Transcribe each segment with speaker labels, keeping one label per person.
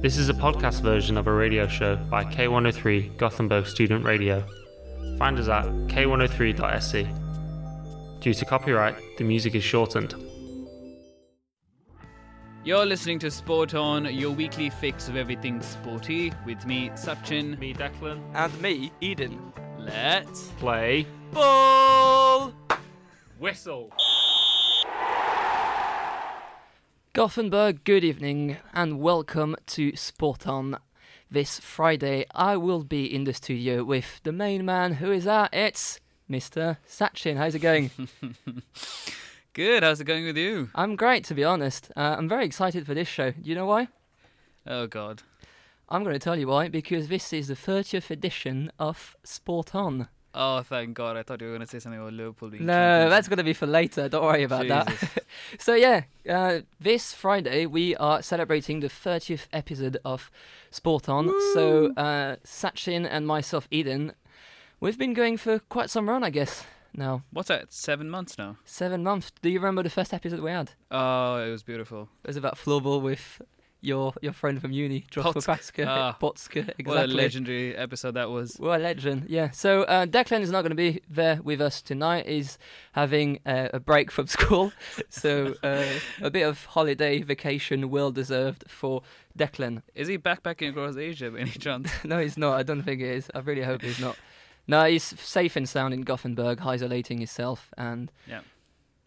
Speaker 1: This is a podcast version of a radio show by K103 Gothenburg Student Radio. Find us at k103.se. Due to copyright, the music is shortened.
Speaker 2: You're listening to Sport On, your weekly fix of everything sporty, with me, Sachin.
Speaker 1: Me, Declan.
Speaker 3: And me, Eden.
Speaker 2: Let's
Speaker 1: Play.
Speaker 3: Ball!
Speaker 1: Whistle.
Speaker 4: Gothenburg, good evening and welcome to Sport On. This Friday, I will be in the studio with the main man who is at it's Mr. Sachin. How's it going?
Speaker 2: Good, how's it going with you?
Speaker 4: I'm great, to be honest. Uh, I'm very excited for this show. Do you know why?
Speaker 2: Oh, God.
Speaker 4: I'm going to tell you why, because this is the 30th edition of Sport On.
Speaker 2: Oh, thank God. I thought you were going to say something about Liverpool being
Speaker 4: No, that's going to be for later. Don't worry about
Speaker 2: Jesus.
Speaker 4: that. so yeah, uh, this Friday we are celebrating the 30th episode of Sport On. So uh, Sachin and myself, Eden, we've been going for quite some run, I guess. Now
Speaker 2: What's that? Seven months now?
Speaker 4: seven months. Do you remember the first episode we had?
Speaker 2: Oh, it was beautiful.
Speaker 4: It was about floorball with your your friend from uni, Joshua. Patska.
Speaker 2: Ah.
Speaker 4: Potska, exactly.
Speaker 2: What a legendary episode that was.
Speaker 4: What a legend, yeah. So uh, Declan is not going to be there with us tonight. He's having uh, a break from school, so uh, a bit of holiday vacation, well deserved for Declan.
Speaker 2: Is he backpacking across Asia by any chance?
Speaker 4: no, he's not. I don't think he is. I really hope he's not. No, he's safe and sound in Gothenburg, isolating himself. And
Speaker 2: Yeah.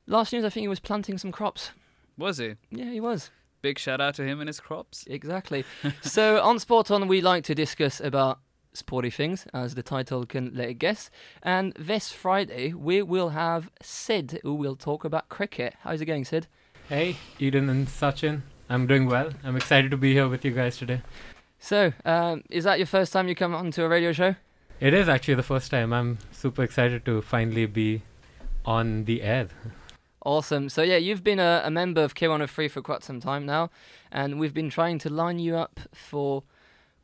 Speaker 4: last news, I think he was planting some crops.
Speaker 2: Was he?
Speaker 4: Yeah, he was.
Speaker 2: Big shout out to him and his crops.
Speaker 4: Exactly. so on Sport On, we like to discuss about sporty things, as the title can let it guess. And this Friday, we will have Sid, who will talk about cricket. How's it going, Sid?
Speaker 5: Hey, Eden and Sachin. I'm doing well. I'm excited to be here with you guys today.
Speaker 4: So, um, is that your first time you come onto a radio show?
Speaker 5: It is actually the first time. I'm super excited to finally be on the air.
Speaker 4: Awesome. So yeah, you've been a, a member of K103 for quite some time now, and we've been trying to line you up for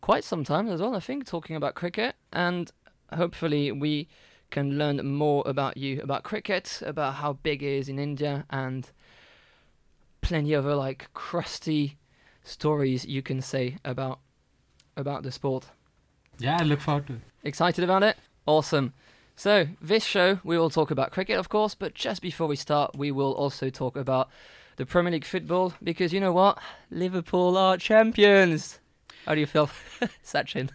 Speaker 4: quite some time as well. I think talking about cricket, and hopefully we can learn more about you, about cricket, about how big it is in India, and plenty of other like crusty stories you can say about about the sport.
Speaker 5: Yeah, I look forward to it.
Speaker 4: Excited about it? Awesome. So, this show, we will talk about cricket, of course, but just before we start, we will also talk about the Premier League football because you know what? Liverpool are champions. How do you feel, Sachin?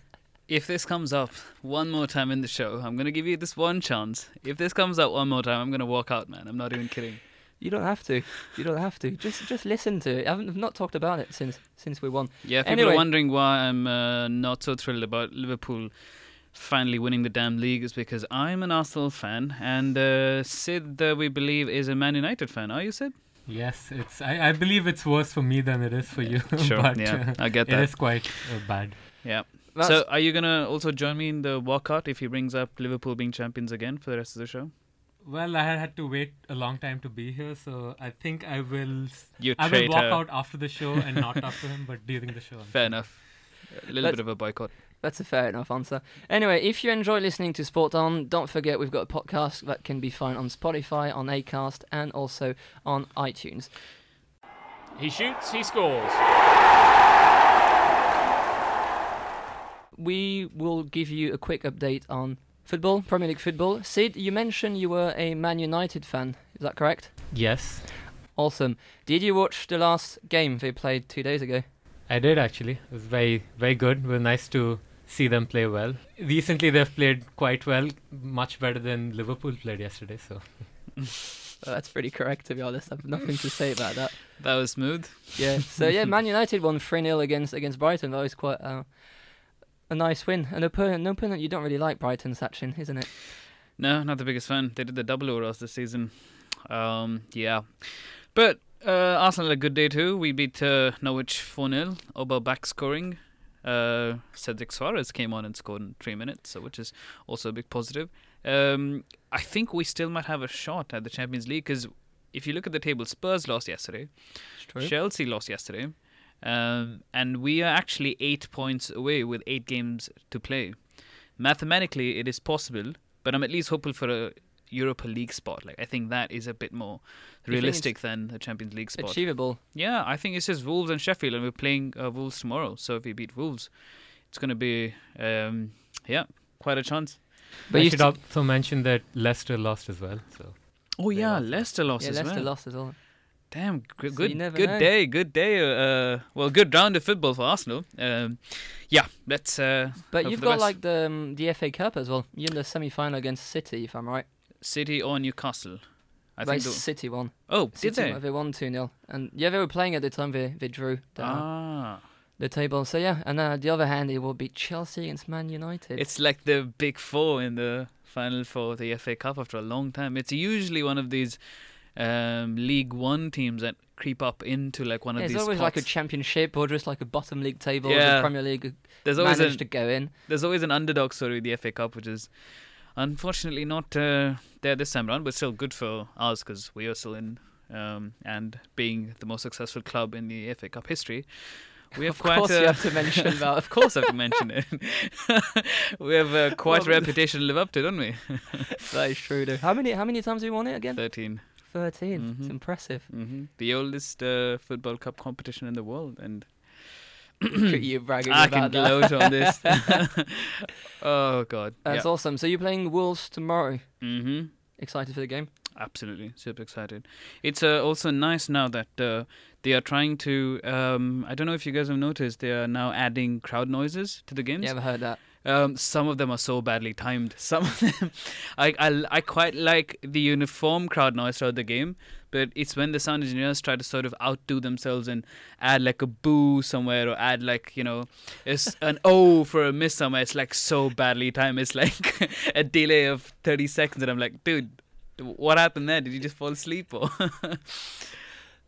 Speaker 2: If this comes up one more time in the show, I'm going to give you this one chance. If this comes up one more time, I'm going to walk out, man. I'm not even kidding.
Speaker 4: You don't have to. You don't have to. Just just listen to it. I haven't I've not talked about it since since we won.
Speaker 2: Yeah, people
Speaker 4: Anyway.
Speaker 2: are wondering why I'm uh, not so thrilled about Liverpool finally winning the damn league is because I'm an Arsenal fan and uh, Sid, uh, we believe, is a Man United fan. Are you, Sid?
Speaker 5: Yes, it's. I, I believe it's worse for me than it is for you.
Speaker 2: Sure,
Speaker 5: but
Speaker 2: yeah,
Speaker 5: uh,
Speaker 2: I get
Speaker 5: it
Speaker 2: It
Speaker 5: is quite uh, bad.
Speaker 2: Yeah.
Speaker 4: That's-
Speaker 2: So, are you gonna also join me in the walkout if he brings up Liverpool being champions again for the rest of the show?
Speaker 5: Well, I had had to wait a long time to be here, so I think I will. s-
Speaker 2: You
Speaker 5: I will walk
Speaker 2: traitor.
Speaker 5: out after the show and not after him, but during the show. I'm
Speaker 2: Fair
Speaker 5: sure.
Speaker 2: enough. A little
Speaker 4: Let's-
Speaker 2: bit of a boycott.
Speaker 4: That's a fair enough answer. Anyway, if you enjoy listening to Sport On, don't forget we've got a podcast that can be found on Spotify, on Acast, and also on iTunes.
Speaker 1: He shoots, he scores.
Speaker 4: we will give you a quick update on football, Premier League football. Sid, you mentioned you were a Man United fan. Is that correct?
Speaker 5: Yes,
Speaker 4: Awesome. Did you watch the last game they played two days ago?
Speaker 5: I did actually. It was very, very good. It was nice to see them play well. Recently, they've played quite well, much better than Liverpool played yesterday. So
Speaker 4: Uh, that's pretty correct, to be honest. I've nothing to say about that.
Speaker 2: That was smooth.
Speaker 4: Yeah. So yeah, Man United won three 0 against against Brighton. That was quite uh, a nice win. An opponent, an opponent you don't really like, Brighton, Sachin, isn't it?
Speaker 2: No, not the biggest fan. They did the double over us this season. Um, yeah. But uh, Arsenal had a good day too. We beat uh, Norwich 4 0. Auba back scoring. Uh, Cedric Soares came on and scored in three minutes, so which is also a big positive. Um, I think we still might have a shot at the Champions League because if you look at the table, Spurs lost yesterday, Chelsea lost yesterday, um, and we are actually eight points away with eight games to play. Mathematically, it is possible, but I'm at least hopeful for a Europa League spot. Like I think that is a bit more realistic than the Champions League spot.
Speaker 4: Achievable.
Speaker 2: Yeah, I think it's just Wolves and Sheffield, and we're playing uh, Wolves tomorrow. So if we beat Wolves, it's going to be um, yeah, quite a chance.
Speaker 4: But
Speaker 5: I
Speaker 4: you
Speaker 5: should
Speaker 4: st-
Speaker 5: also mention that Leicester lost as well. So
Speaker 2: Oh
Speaker 5: They
Speaker 2: yeah,
Speaker 5: lost.
Speaker 2: Leicester lost
Speaker 4: yeah,
Speaker 2: as
Speaker 4: Leicester
Speaker 2: well.
Speaker 4: lost as well.
Speaker 2: Damn, g-
Speaker 4: So
Speaker 2: good, good
Speaker 4: know.
Speaker 2: day, good day. Uh, well, good round of football for Arsenal. Um, yeah, let's. Uh,
Speaker 4: But
Speaker 2: Hope
Speaker 4: you've
Speaker 2: for the
Speaker 4: got
Speaker 2: best.
Speaker 4: like the um, the FA Cup as well. You're in the semi final against City, if I'm right.
Speaker 2: City or Newcastle. I think.
Speaker 4: City won.
Speaker 2: oh, did
Speaker 4: City
Speaker 2: they?
Speaker 4: they won 2 0. And yeah, they were playing at the time they, they drew the,
Speaker 2: Ah,
Speaker 4: the table. So yeah, and uh, the other hand, it will be Chelsea against Man United.
Speaker 2: it's like the big four in the final four of the FA Cup after a long time. It's usually one of these um, League One teams that creep up into like one
Speaker 4: yeah,
Speaker 2: of
Speaker 4: it's
Speaker 2: these.
Speaker 4: always like a championship or just like a bottom league table.
Speaker 2: Yeah.
Speaker 4: The Premier League
Speaker 2: There's always
Speaker 4: managed
Speaker 2: a,
Speaker 4: to go in.
Speaker 2: there's always an underdog story with the FA Cup, which is unfortunately not uh, there this time around, but still good for us because we are still in. Um, and being the most successful club in the FA Cup history, we have
Speaker 4: Of
Speaker 2: quite
Speaker 4: course,
Speaker 2: a.
Speaker 4: you have to mention that.
Speaker 2: of course, I have to mention it. we have uh, quite a reputation to live up to, don't we?
Speaker 4: that is true. Though. How many how many times have you won it again?
Speaker 2: Thirteen.
Speaker 4: 13 It's
Speaker 2: Mhm.
Speaker 4: impressive.
Speaker 2: hmm The oldest uh, football cup competition in the world, and
Speaker 4: you bragging
Speaker 2: I can
Speaker 4: that.
Speaker 2: gloat on this. oh God!
Speaker 4: That's awesome. So you're playing Wolves tomorrow.
Speaker 2: hmm
Speaker 4: Excited for the game?
Speaker 2: Absolutely, super excited. It's uh, also nice now that uh, they are trying to. Um, I don't know if you guys have noticed, they are now adding crowd noises to the games.
Speaker 4: Yeah, I've heard that.
Speaker 2: Um, some of them are so badly timed. Some of them, I, I, I quite like the uniform crowd noise throughout the game, but it's when the sound engineers try to sort of outdo themselves and add like a boo somewhere or add like you know, it's an O for a miss somewhere. It's like so badly timed. It's like a delay of thirty seconds, and I'm like, dude, what happened there? Did you just fall asleep or?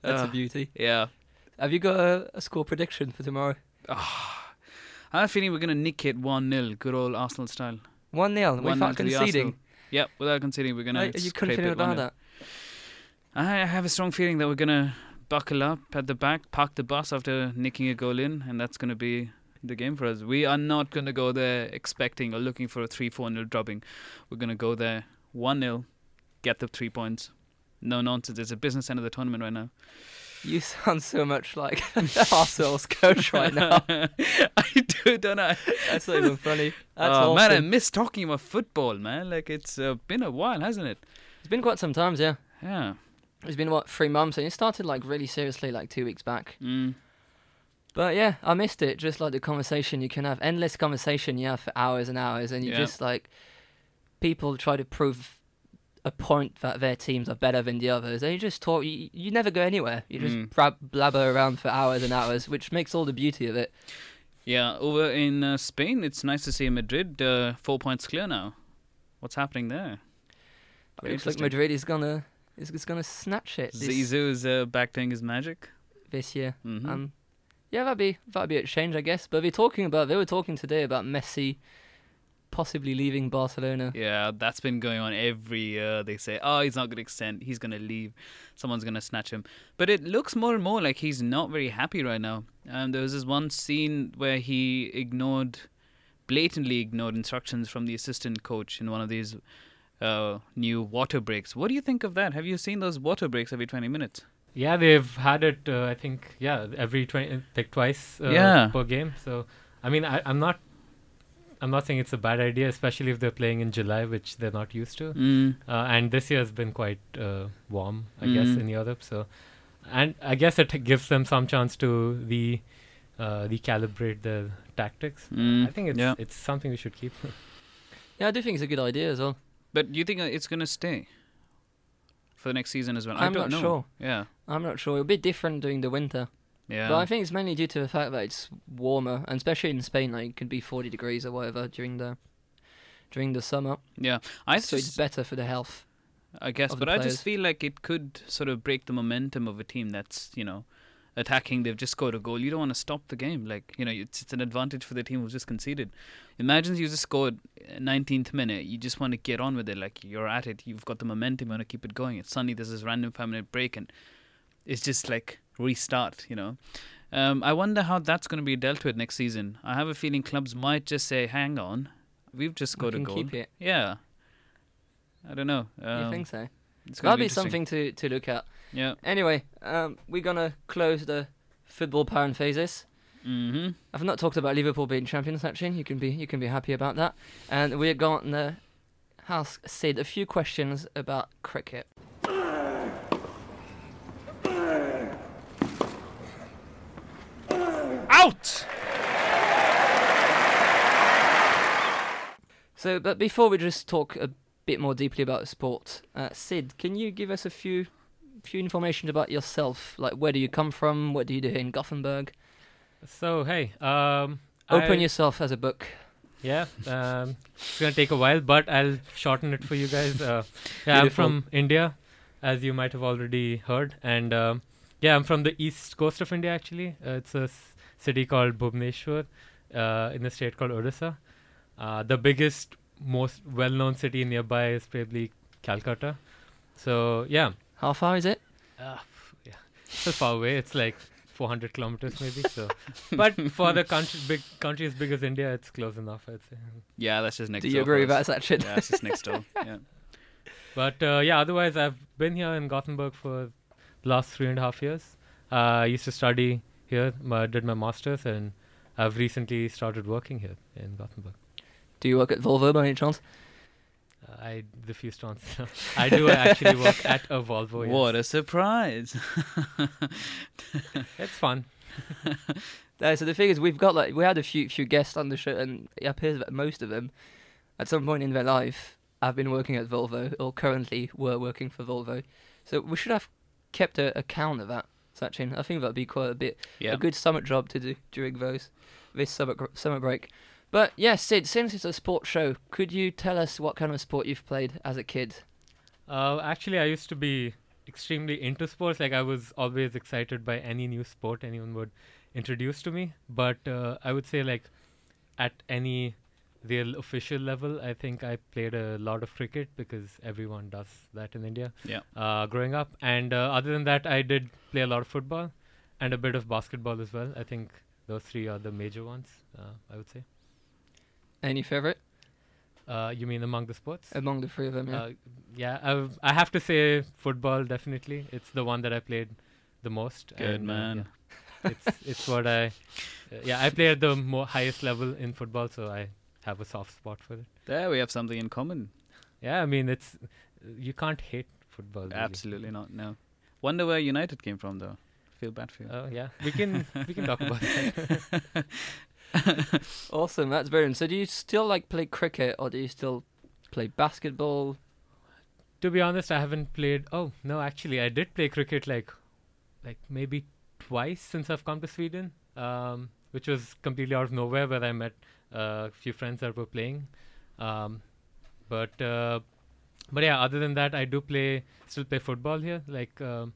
Speaker 4: That's
Speaker 2: Uh,
Speaker 4: a beauty.
Speaker 2: yeah.
Speaker 4: Have you got a, a score prediction for tomorrow?
Speaker 2: I have a feeling we're gonna nick it one 0 good old Arsenal style.
Speaker 4: 1 0
Speaker 2: 1-0
Speaker 4: without
Speaker 2: to
Speaker 4: conceding.
Speaker 2: Yep, without conceding, we're gonna.
Speaker 4: are you confident
Speaker 2: it 1-0.
Speaker 4: about that?
Speaker 2: I have a strong feeling that we're gonna buckle up at the back, park the bus after nicking a goal in, and that's gonna be the game for us. We are not gonna go there expecting or looking for a three four nil drubbing. We're gonna go there one 0 get the three points. No nonsense. It's a business end of the tournament right now.
Speaker 4: You sound so much like Arsenal's coach right now.
Speaker 2: I do, don't I?
Speaker 4: That's not even funny. That's
Speaker 2: oh man, I
Speaker 4: awesome.
Speaker 2: miss talking about football, man. Like it's uh, been a while, hasn't it?
Speaker 4: It's been quite some times, yeah.
Speaker 2: Yeah.
Speaker 4: It's been what three months, and it started like really seriously like two weeks back.
Speaker 2: Mm.
Speaker 4: But yeah, I missed it. Just like the conversation you can have, endless conversation you have for hours and hours, and you
Speaker 2: Yeah.
Speaker 4: just like people try to prove a point that their teams are better than the others. And you just talk. You, you never go anywhere. You just
Speaker 2: Mm.
Speaker 4: blabber around for hours and hours, which makes all the beauty of it.
Speaker 2: Yeah, over in uh, Spain, it's nice to see Madrid uh, four points clear now. What's happening there?
Speaker 4: It looks like. Madrid is gonna is, is gonna snatch it
Speaker 2: Zizou is uh, back doing his magic.
Speaker 4: this year.
Speaker 2: hmm
Speaker 4: Um, yeah, that'd be that'd be a change, I guess. But they're talking about they were talking today about Messi possibly leaving Barcelona.
Speaker 2: yeah, that's been going on every year. They say, oh, he's not going to extend. He's going to leave. Someone's going to snatch him. But it looks more and more like he's not very happy right now. Um, there was this one scene where he ignored, blatantly ignored instructions from the assistant coach in one of these uh, new water breaks. What do you think of that? Have you seen those water breaks every 20 minutes?
Speaker 5: Yeah, they've had it. Uh, I think yeah, every twenty like twice uh,
Speaker 2: Yeah.
Speaker 5: per game. So I mean, I, I'm not. I'm not saying it's a bad idea, especially if they're playing in July, which they're not used to.
Speaker 2: Mm.
Speaker 5: Uh, and this year has been quite uh, warm, I guess,
Speaker 2: Mm.
Speaker 5: in Europe. So, and I guess it gives them some chance to the uh, recalibrate their tactics.
Speaker 2: Mm.
Speaker 5: I think it's
Speaker 2: yeah.
Speaker 5: it's something we should keep.
Speaker 4: Yeah, I do think it's a good idea as well.
Speaker 2: But do you think uh, it's going to stay for the next season as well? I
Speaker 4: I'm
Speaker 2: don't
Speaker 4: not
Speaker 2: know.
Speaker 4: sure.
Speaker 2: Yeah.
Speaker 4: I'm not sure. It'll be different during the winter.
Speaker 2: Yeah.
Speaker 4: But I think it's mainly due to the fact that it's warmer, and especially in Spain, like it could be 40 degrees or whatever during the during the summer.
Speaker 2: yeah. I
Speaker 4: so it's better for the health.
Speaker 2: I guess, but I just feel like it could sort of break the momentum of a team that's, you know, attacking. They've just scored a goal. You don't want to stop the game. Like, you know, it's, it's an advantage for the team who's just conceded. Imagine you just scored uh, 19th minute. You just want to get on with it. Like, you're at it. You've got the momentum. You want to keep it going. And suddenly there's this random five minute break, and it's just like restart, you know. Um, I wonder how that's going to be dealt with next season. I have a feeling clubs might just say, hang on, we've just
Speaker 4: We
Speaker 2: scored a goal.
Speaker 4: keep it.
Speaker 2: Yeah. I don't know. Um,
Speaker 4: you think so?
Speaker 2: It's gonna
Speaker 4: That'll be
Speaker 2: interesting.
Speaker 4: something to, to look at.
Speaker 2: Yeah.
Speaker 4: Anyway, um, we're gonna close the football parenthesis.
Speaker 2: Mm-hmm.
Speaker 4: I've not talked about Liverpool being champions. Actually, you can be you can be happy about that. And we're going to ask Sid a few questions about cricket.
Speaker 2: Out.
Speaker 4: So, but before we just talk a bit more deeply about the sport, uh, Sid, can you give us a few few information about yourself? Like, where do you come from? What do you do here in Gothenburg?
Speaker 5: So hey, um,
Speaker 4: Open
Speaker 5: I-
Speaker 4: yourself as a book.
Speaker 5: Yeah, um, it's gonna take a while, but I'll shorten it for you guys. Uh, yeah, I'm from India, as you might have already heard, and um, yeah, I'm from the east coast of India. Actually, uh, it's a s- city called Bhubaneswar, uh, in a state called Odisha. Uh, the biggest, most well-known city nearby is probably Calcutta. So yeah,
Speaker 4: How far is it?
Speaker 5: uh, yeah, it's so far away. It's like 400 kilometers maybe. So, but for the country, big country as big as India, it's close enough. I'd say.
Speaker 2: Yeah, that's just next.
Speaker 4: do
Speaker 2: door
Speaker 4: you agree with that,
Speaker 2: us.
Speaker 4: Sachin?
Speaker 2: Yeah, it's just next door. Yeah.
Speaker 5: But uh, yeah, otherwise, I've been here in Gothenburg for the last three and a half years. Uh, I used to study here, I did my master's, and I've recently started working here in Gothenburg.
Speaker 4: Do you work at Volvo by any chance?
Speaker 5: Uh, I refuse to answer. I do actually work at a Volvo. yes.
Speaker 2: What a surprise!
Speaker 5: It's fun.
Speaker 4: No, so the thing is, we've got like we had a few few guests on the show, and it appears that most of them, at some point in their life, have been working at Volvo or currently were working for Volvo. So we should have kept a account of that. Sachin, I think that'd be quite a bit
Speaker 2: Yeah.
Speaker 4: a good summer job to do during those this summer summer break. But yeah, Sid, since it's a sports show, could you tell us what kind of sport you've played as a kid?
Speaker 5: Uh, actually, I used to be extremely into sports. Like I was always excited by any new sport anyone would introduce to me. But uh, I would say like at any real official level, I think I played a lot of cricket because everyone does that in India.
Speaker 2: Yeah.
Speaker 5: Uh, growing up, and uh, other than that, I did play a lot of football and a bit of basketball as well. I think those three are the major ones. Uh, I would say.
Speaker 4: Any favorite
Speaker 5: Uh, you mean among the sports?
Speaker 4: among the three of them? Yeah.
Speaker 5: Uh, yeah, I've, I have to say football definitely. It's the one that I played the most.
Speaker 2: Good
Speaker 5: and, uh,
Speaker 2: man.
Speaker 5: yeah, it's it's what I. Uh, yeah, I play at the mo- highest level in football, so I have a soft spot for it.
Speaker 2: There we have something in common.
Speaker 5: Yeah, I mean it's you can't hate football. Really.
Speaker 2: Absolutely not. No. Wonder where United came from though. Feel bad for you.
Speaker 5: Oh yeah, we can we can talk about that.
Speaker 4: Awesome, that's brilliant. So do you still like play cricket or do you still play basketball?
Speaker 5: to be honest, I haven't played. Oh no, actually, I did play cricket like like maybe twice since I've come to Sweden, um, which was completely out of nowhere, where I met a few friends that were playing. Um, but uh, but yeah, other than that, I do play still play football here. Like um,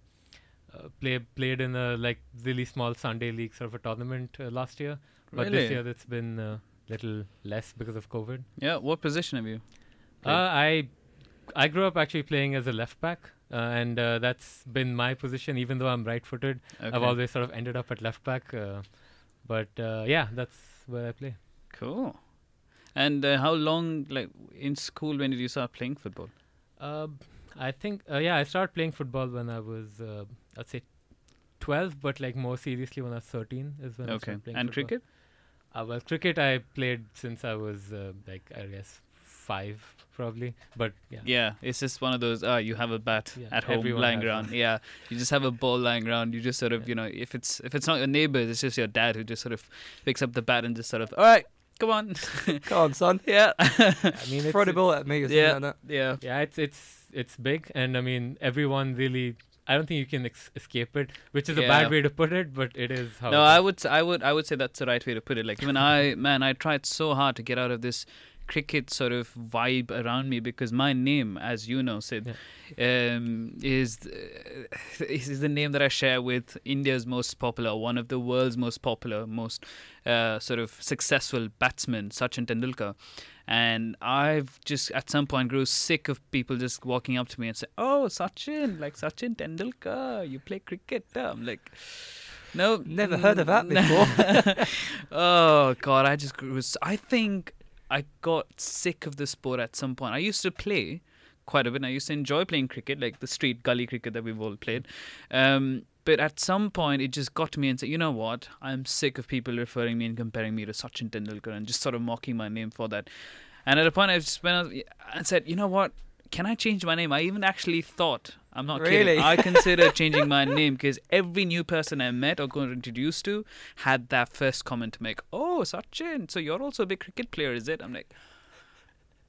Speaker 5: uh, play played in a like really small Sunday league sort of a tournament uh, last year, but this year it's been a little less because of COVID.
Speaker 2: Yeah. What position have you?
Speaker 5: Uh. I I grew up actually playing as a left back, uh, and uh, that's been my position. Even though I'm right-footed, I've always sort of ended up at left back. Uh, but uh, yeah, that's where I play.
Speaker 2: Cool. And uh, how long, like in school, when did you start playing football?
Speaker 5: Uh, I think uh, yeah, I started playing football when I was uh, I'd say 12, but like more seriously when I was 13 is when I
Speaker 2: Okay.
Speaker 5: started playing
Speaker 2: And
Speaker 5: football.
Speaker 2: cricket?
Speaker 5: Uh, well, cricket I played since I was uh, like I guess five probably, but yeah.
Speaker 2: Yeah, it's just one of those. Ah, you have a bat
Speaker 5: Yeah,
Speaker 2: at home lying around. Yeah, you just have a ball lying around. You just sort of,
Speaker 5: Yeah.
Speaker 2: you know, if it's if it's not your neighbors, it's just your dad who just sort of picks up the bat and just sort of, all right, come on,
Speaker 4: Come on, son.
Speaker 2: yeah,
Speaker 5: I mean, it's,
Speaker 4: Throw the
Speaker 5: it's-
Speaker 4: ball at me or
Speaker 2: Yeah.
Speaker 4: like
Speaker 2: yeah,
Speaker 5: Yeah, it's it's it's big, and I mean everyone really. I don't think you can ex- escape it, which is a bad way to put it, but it is how.
Speaker 2: No,
Speaker 5: it
Speaker 2: I would, s- I would, I would say that's the right way to put it. Like even I, man, I tried so hard to get out of this cricket sort of vibe around me because my name, as you know, Sid, um, is uh, is the name that I share with India's most popular, one of the world's most popular, most uh, sort of successful batsmen, Sachin Tendulkar. And I've just at some point grew sick of people just walking up to me and say, "Oh, Sachin, like Sachin Tendulkar, you play cricket." I'm like, no,
Speaker 4: Never heard of that before.
Speaker 2: oh God, I just grew. I think I got sick of the sport at some point. I used to play quite a bit. And I used to enjoy playing cricket, like the street gully cricket that we've all played. Um, but at some point, it just got to me and said, you know what? I'm sick of people referring me and comparing me to Sachin Tendulkar and just sort of mocking my name for that. And at a point, I just went and said, you know what? Can I change my name? I even actually thought, I'm not
Speaker 4: Really?
Speaker 2: kidding. I considered changing my name because every new person I met or got introduced to had that first comment to make. Oh, Sachin, so you're also a big cricket player, is it? I'm like,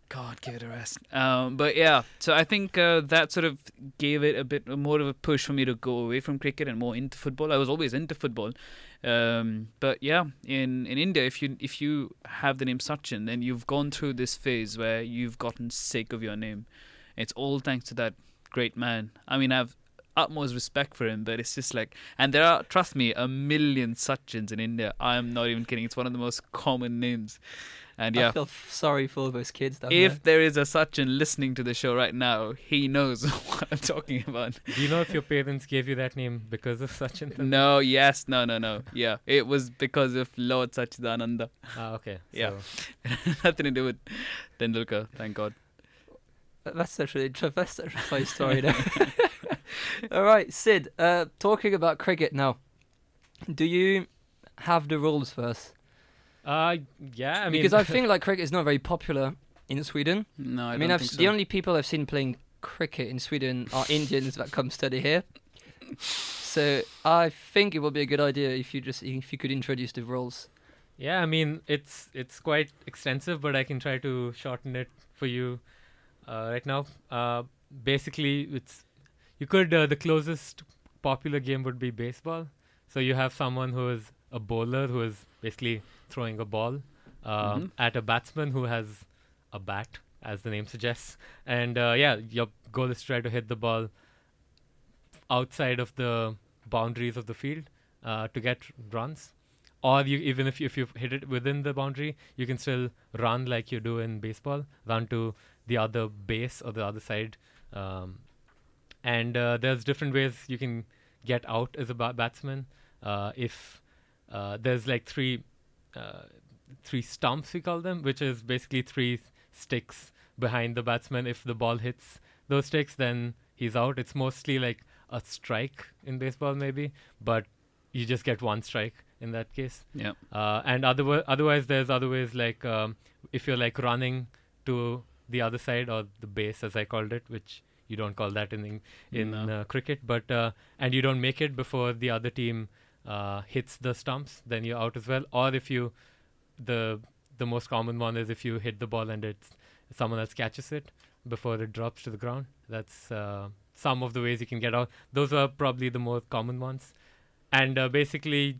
Speaker 2: God, give it a rest. Um, but yeah, so I think uh, that sort of gave it a bit more of a push for me to go away from cricket and more into football. I was always into football, um, but yeah, in in India, if you if you have the name Sachin, then you've gone through this phase where you've gotten sick of your name. It's all thanks to that great man. I mean, I've utmost respect for him, but it's just like, and there are, trust me, a million Sachins in India. I am not even kidding. It's one of the most common names, and yeah, I
Speaker 4: feel f- sorry for all those kids down
Speaker 2: If there is a Sachin listening to the show right now, he knows what I'm talking about.
Speaker 5: Do you know if your parents gave you that name because of Sachin? Tendulkar?
Speaker 2: No, yes, no, no, no. Yeah, it was because of Lord Sachidananda.
Speaker 5: Ah, okay.
Speaker 2: Yeah.
Speaker 5: so-
Speaker 2: Nothing to do with Tendulkar, thank God.
Speaker 4: There. That's such a that's such a funny story. Now. all right, Sid. Uh, talking about cricket now. Do you have the rules first?
Speaker 5: Uh, yeah. I mean,
Speaker 4: because I think like cricket is not very popular in Sweden.
Speaker 2: No, I,
Speaker 4: I, mean,
Speaker 2: don't
Speaker 4: I've,
Speaker 2: think
Speaker 4: s- the only people I've seen playing cricket in Sweden are Indians that come study here. So I think it would be a good idea if you just if you could introduce the rules.
Speaker 5: Yeah, I mean it's it's quite extensive, but I can try to shorten it for you right now. Uh, basically, it's you could uh, the closest popular game would be baseball. So you have someone who is a bowler who is basically throwing a ball uh,
Speaker 2: Mhm.
Speaker 5: at a batsman who has a bat, as the name suggests. And uh, yeah, your goal is to try to hit the ball outside of the boundaries of the field uh, to get runs or you even if you, if you hit it within the boundary, you can still run like you do in baseball, run to the other base or the other side. Um, and uh, there's different ways you can get out as a ba- batsman. Uh, if uh, there's like three uh, three stumps we call them, which is basically three sticks behind the batsman. If the ball hits those sticks, then he's out. It's mostly like a strike in baseball, maybe, but you just get one strike in that case.
Speaker 2: Yeah.
Speaker 5: Uh, and otherwise, otherwise, there's other ways like um, if you're like running to the other side or the base, as I called it, which you don't call that in in,
Speaker 2: No.
Speaker 5: uh, cricket, but uh, and you don't make it before the other team uh, hits the stumps, then you're out as well. Or if you, the the most common one is if you hit the ball and it's someone else catches it before it drops to the ground. That's uh, some of the ways you can get out. Those are probably the more common ones. And uh, basically,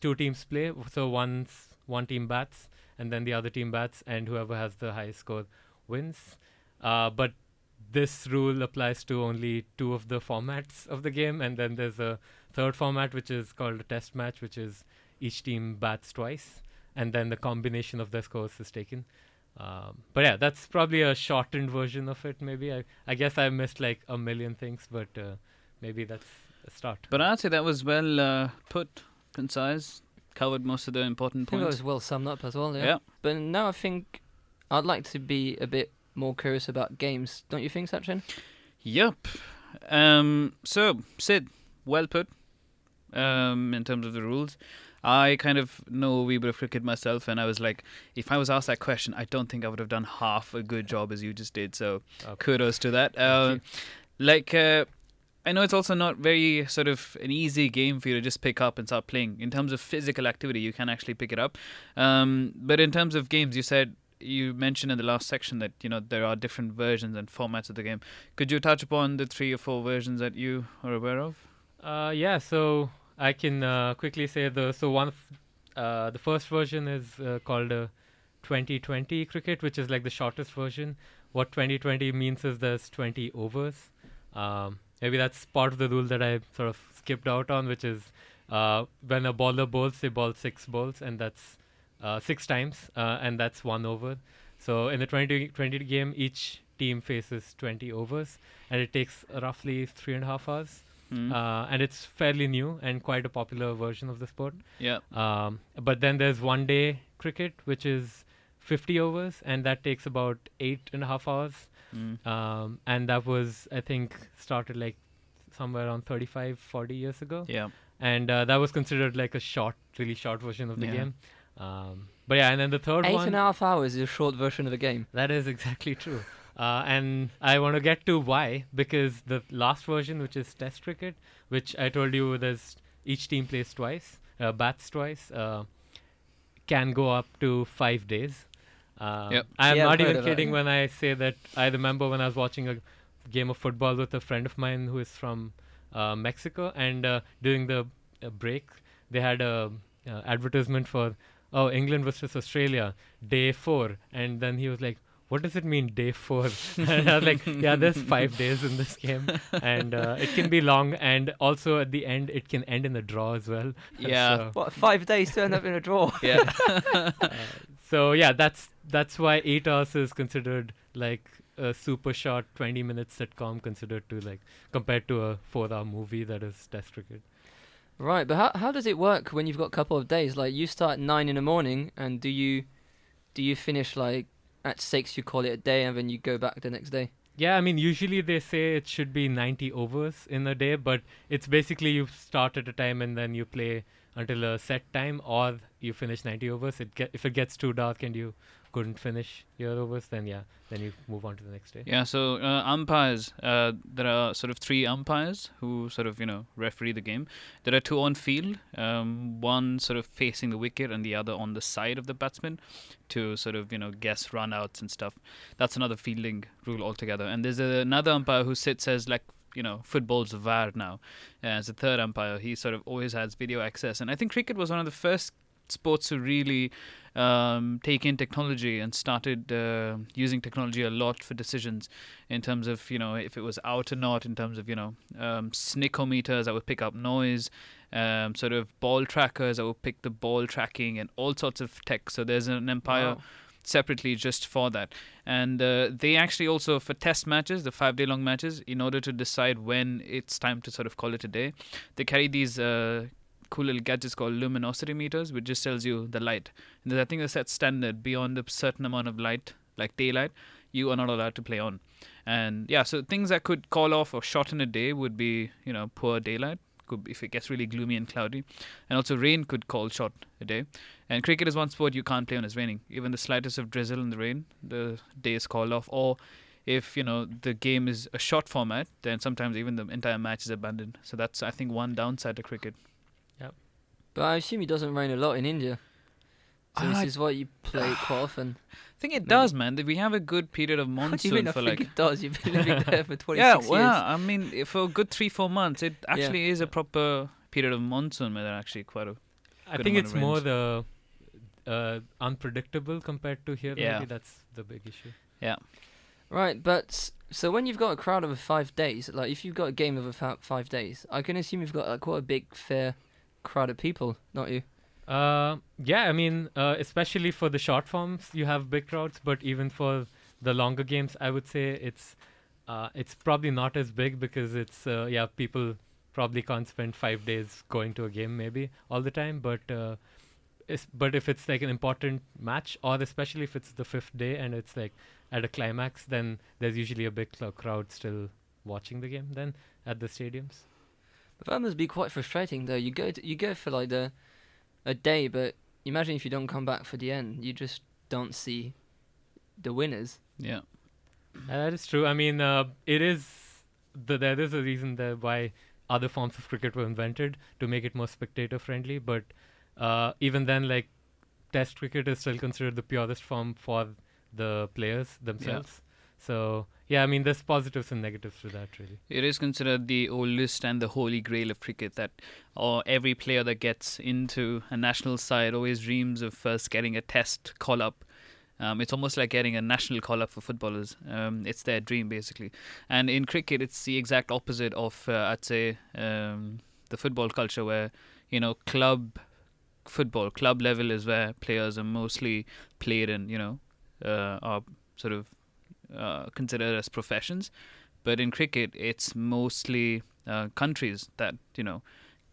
Speaker 5: two teams play. So one's one team bats, and then the other team bats, and whoever has the highest score wins. Uh, but this rule applies to only two of the formats of the game, and then there's a third format which is called a test match, which is each team bats twice, and then the combination of their scores is taken. Um, but yeah, that's probably a shortened version of it. Maybe I, I guess I missed like a million things, but uh, maybe that's a start.
Speaker 2: But I'd say that was well uh, put, concise, covered most of the important
Speaker 4: I think that
Speaker 2: points.
Speaker 4: was well summed up as well. Yeah.
Speaker 2: Yeah.
Speaker 4: But now I think I'd like to be a bit more curious about games. Don't you think, Sachin?
Speaker 2: Yep. Um, so, Sid, well put um, in terms of the rules. I kind of know a wee bit of cricket myself, and I was like, if I was asked that question, I don't think I would have done half a good job as you just did. So,
Speaker 5: Okay.
Speaker 2: kudos to that.
Speaker 5: Thank
Speaker 2: Uh, like, uh, I know it's also not very sort of an easy game for you to just pick up and start playing. In terms of physical activity, you can actually pick it up. Um, but in terms of games, you said you mentioned in the last section that you know there are different versions and formats of the game. Could you touch upon the three or four versions that you are aware of?
Speaker 5: Uh, yeah, so I can uh, quickly say the so one, f- uh, the first version is uh, called a 2020 cricket, which is like the shortest version. What 2020 means is there's 20 overs. Um, maybe that's part of the rule that I sort of skipped out on, which is uh, when a bowler bowls, they bowl six balls, and that's uh, six times, uh, and that's one over. So in the 2020 game, each team faces 20 overs, and it takes roughly three and a half hours
Speaker 2: Hmm.
Speaker 5: uh, and it's fairly new and quite a popular version of the sport.
Speaker 2: yeah.
Speaker 5: Um, but then there's one day cricket, which is 50 overs, and that takes about eight and a half hours.
Speaker 2: Mm.
Speaker 5: Um, and that was, I think, started like somewhere around 35, 40 years ago.
Speaker 2: Yeah.
Speaker 5: And uh, that was considered like a short, really short version of the
Speaker 2: Yeah.
Speaker 5: game. Um, but yeah, and then the third
Speaker 4: Eight
Speaker 5: one.
Speaker 4: and a half hours is a short version of the game.
Speaker 5: That is exactly true. Uh, and I want to get to why because the last version, which is Test cricket, which I told you there's each team plays twice, uh, bats twice, uh, can go up to five days. Um,
Speaker 2: Yep.
Speaker 5: I'm
Speaker 4: Yeah,
Speaker 5: not even
Speaker 4: of that,
Speaker 5: kidding when I say that I remember when I was watching a game of football with a friend of mine who is from uh, Mexico, and uh, during the uh, break, they had a uh, advertisement for oh England versus Australia day four, and then he was like, "What does it mean day four? and I was like, "Yeah, there's five days in this game, and uh, it can be long, and also at the end it can end in a draw as well."
Speaker 2: Yeah.
Speaker 5: So,
Speaker 4: What, five days to end up in a draw?
Speaker 2: Yeah.
Speaker 5: so yeah, that's that's why eight hours is considered like a super short 20 minute sitcom considered to like compared to a four hour movie that is test cricket.
Speaker 4: Right, but how how does it work when you've got a couple of days? Like you start nine in the morning, and do you do you finish like at six? You call it a day, and then you go back the next day.
Speaker 5: Yeah, I mean, usually they say it should be 90 overs in a day, but it's basically you start at a time and then you play until a set time, or you finish 90 overs. It get, if it gets too dark and you couldn't finish your overs, then yeah, then you move on to the next day.
Speaker 2: Yeah, so uh, umpires, uh, there are sort of three umpires who sort of, you know, referee the game. There are two on field, um, one sort of facing the wicket and the other on the side of the batsman to sort of, you know, guess run outs and stuff. That's another fielding rule altogether. And there's another umpire who sits as like, you know, football's VAR now. As a third umpire, he sort of always has video access. And I think cricket was one of the first sports to really um, take in technology and started uh, using technology a lot for decisions in terms of you know if it was out or not in terms of you know um, snickometers that would pick up noise um, sort of ball trackers that would pick the ball tracking and all sorts of tech so there's an umpire
Speaker 4: Wow.
Speaker 2: separately just for that and uh, they actually also for test matches the five day long matches in order to decide when it's time to sort of call it a day they carry these uh, cool little gadgets called luminosity meters which just tells you the light. And I think they set standard beyond a certain amount of light like daylight you are not allowed to play on. And yeah so things that could call off or shorten a day would be you know poor daylight could if it gets really gloomy and cloudy. And also rain could call short a day. And cricket is one sport you can't play when it's raining. Even the slightest of drizzle in the rain the day is called off. Or if you know the game is a short format then sometimes even the entire match is abandoned. So that's i think one downside to cricket
Speaker 4: But I assume it doesn't rain a lot in India. So this is why you play it quite often.
Speaker 2: I think it
Speaker 4: Maybe.
Speaker 2: does man we have a good period of
Speaker 4: What do you mean?
Speaker 2: monsoon
Speaker 4: I
Speaker 2: for
Speaker 4: think
Speaker 2: like
Speaker 4: it does. You've been living there for 26
Speaker 2: yeah,
Speaker 4: years.
Speaker 2: well, I mean, for a good three, four months, it actually is a proper period of monsoon where there are actually quite a.
Speaker 5: I
Speaker 2: Good
Speaker 5: think it's
Speaker 2: of
Speaker 5: more the uh, unpredictable compared to here.
Speaker 2: Yeah.
Speaker 5: Maybe that's the big issue. Yeah.
Speaker 4: Right, but so when you've got a crowd of five days, like if you've got a game of about five days, I can assume you've got like, quite a big, fair crowd of people, not you?
Speaker 5: Uh, yeah, I mean, uh, especially for the short forms, you have big crowds, but even for the longer games, I would say it's uh, it's probably not as big because it's uh, yeah, people probably can't spend five days going to a game maybe all the time, but uh, but if it's like an important match, or especially if it's the fifth day and it's like at a climax, then there's usually a big crowd still watching the game then at the stadiums.
Speaker 4: But that must be quite frustrating, though. You go to, you go for like the a day, but imagine if you don't come back for the end, you just don't see the winners.
Speaker 2: Yeah.
Speaker 5: Uh, that is true. I mean, uh, it is the, there is a reason that why other forms of cricket were invented to make it more spectator friendly. But uh, even then, like Test cricket is still considered the purest form for the players themselves. So yeah, I mean, there's positives and negatives to that, really.
Speaker 2: It is considered the oldest and the holy grail of cricket that or every player that gets into a national side always dreams of first getting a test call up. Um, it's almost like getting a national call up for footballers. Um, it's their dream, basically. And in cricket, it's the exact opposite of, uh, I'd say, um, the football culture where, you know, club football, club level is where players are mostly played and, you know, uh, are sort of uh, considered as professions. But in cricket, it's mostly uh, countries that you know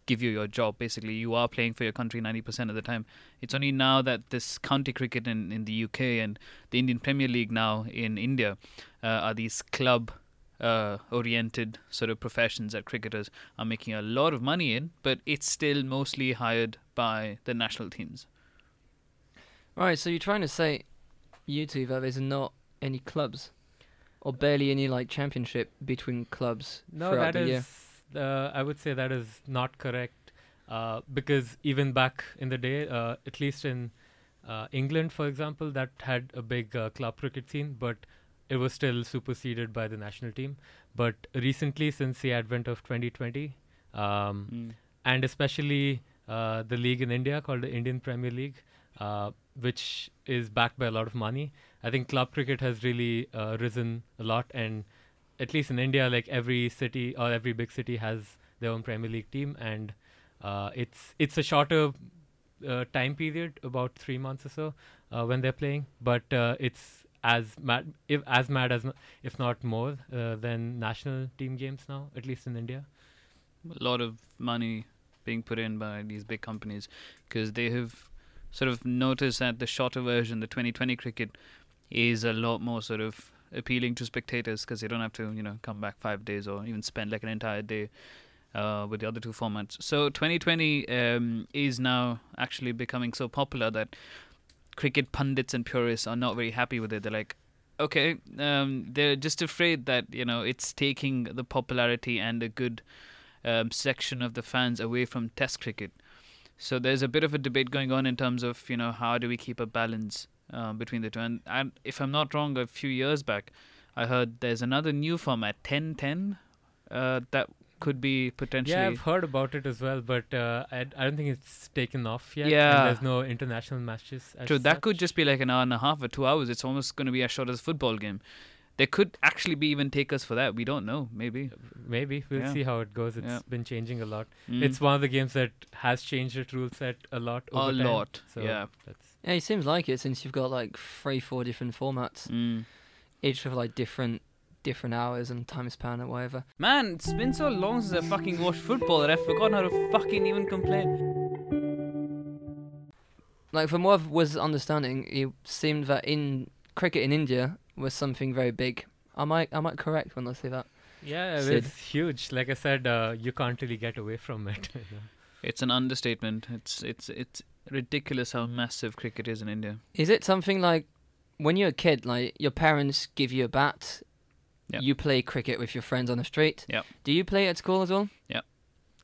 Speaker 2: give you your job. Basically, you are playing for your country 90% of the time. It's only now that this county cricket in, in the UK and the Indian Premier League now in India uh, are these club uh, oriented sort of professions that cricketers are making a lot of money in, but it's still mostly hired by the national teams.
Speaker 4: Right, so you're trying to say, you two, that there's not any clubs, or barely any like championship between clubs
Speaker 5: No,
Speaker 4: throughout
Speaker 5: that
Speaker 4: the year.
Speaker 5: is. Uh, I would say that is not correct, uh, because even back in the day, uh, at least in uh, England, for example, that had a big uh, club cricket scene, but it was still superseded by the national team. But recently, since the advent of 2020, um,
Speaker 2: Mm.
Speaker 5: and especially uh, the league in India called the Indian Premier League, uh, which is backed by a lot of money. I think club cricket has really uh, risen a lot, and at least in India, like every city or every big city has their own Premier League team, and uh, it's it's a shorter uh, time period, about three months or so, uh, when they're playing, but uh, it's as mad, if as mad as if not more uh, than national team games now, at least in India.
Speaker 2: a lot of money being put in by these big companies because they have sort of noticed that the shorter version, the 2020 cricket, is a lot more sort of appealing to spectators because they don't have to, you know, come back five days or even spend like an entire day uh, with the other two formats. So 2020 um, is now actually becoming so popular that cricket pundits and purists are not very happy with it. They're like, okay, um, they're just afraid that you know it's taking the popularity and a good um, section of the fans away from Test cricket. So there's a bit of a debate going on in terms of you know how do we keep a balance uh, between the two. And, if I'm not wrong, a few years back, I heard there's another new format, 10-10, uh, that could be potentially.
Speaker 5: Yeah, I've heard about it as well, but uh, I, I don't think it's taken off yet. and
Speaker 2: Yeah.
Speaker 5: there's no international matches. as
Speaker 2: True, that could just be like an hour and a half or two hours. It's almost going to be as short as a football game. There could actually be even takers for that. We don't know. Maybe.
Speaker 5: maybe we'll
Speaker 2: Yeah.
Speaker 5: see how it goes. It's
Speaker 2: Yeah.
Speaker 5: been changing a lot.
Speaker 2: Mm.
Speaker 5: It's one of the games that has changed its rule set a lot.
Speaker 2: a
Speaker 5: Over time,
Speaker 2: lot.
Speaker 5: So
Speaker 2: yeah.
Speaker 5: That's,
Speaker 4: Yeah, it seems like it since you've got like three, four different formats,
Speaker 2: Mm.
Speaker 4: each with like different different hours and time span or whatever.
Speaker 2: Man, it's been so long since I fucking watched football that I've forgotten how to fucking even complain.
Speaker 4: Like from what I was understanding, it seemed that in cricket in India was something very big. Am I am I correct when I say that?
Speaker 5: yeah,
Speaker 4: Sid.
Speaker 5: it's huge. Like I said, uh, you can't really get away from it.
Speaker 2: It's an understatement. It's it's it's ridiculous how massive cricket is in India.
Speaker 4: Is it something like when you're a kid, like your parents give you a bat,
Speaker 2: Yep.
Speaker 4: you play cricket with your friends on the street?
Speaker 2: Yep.
Speaker 4: Do you play at school as well?
Speaker 5: Yeah.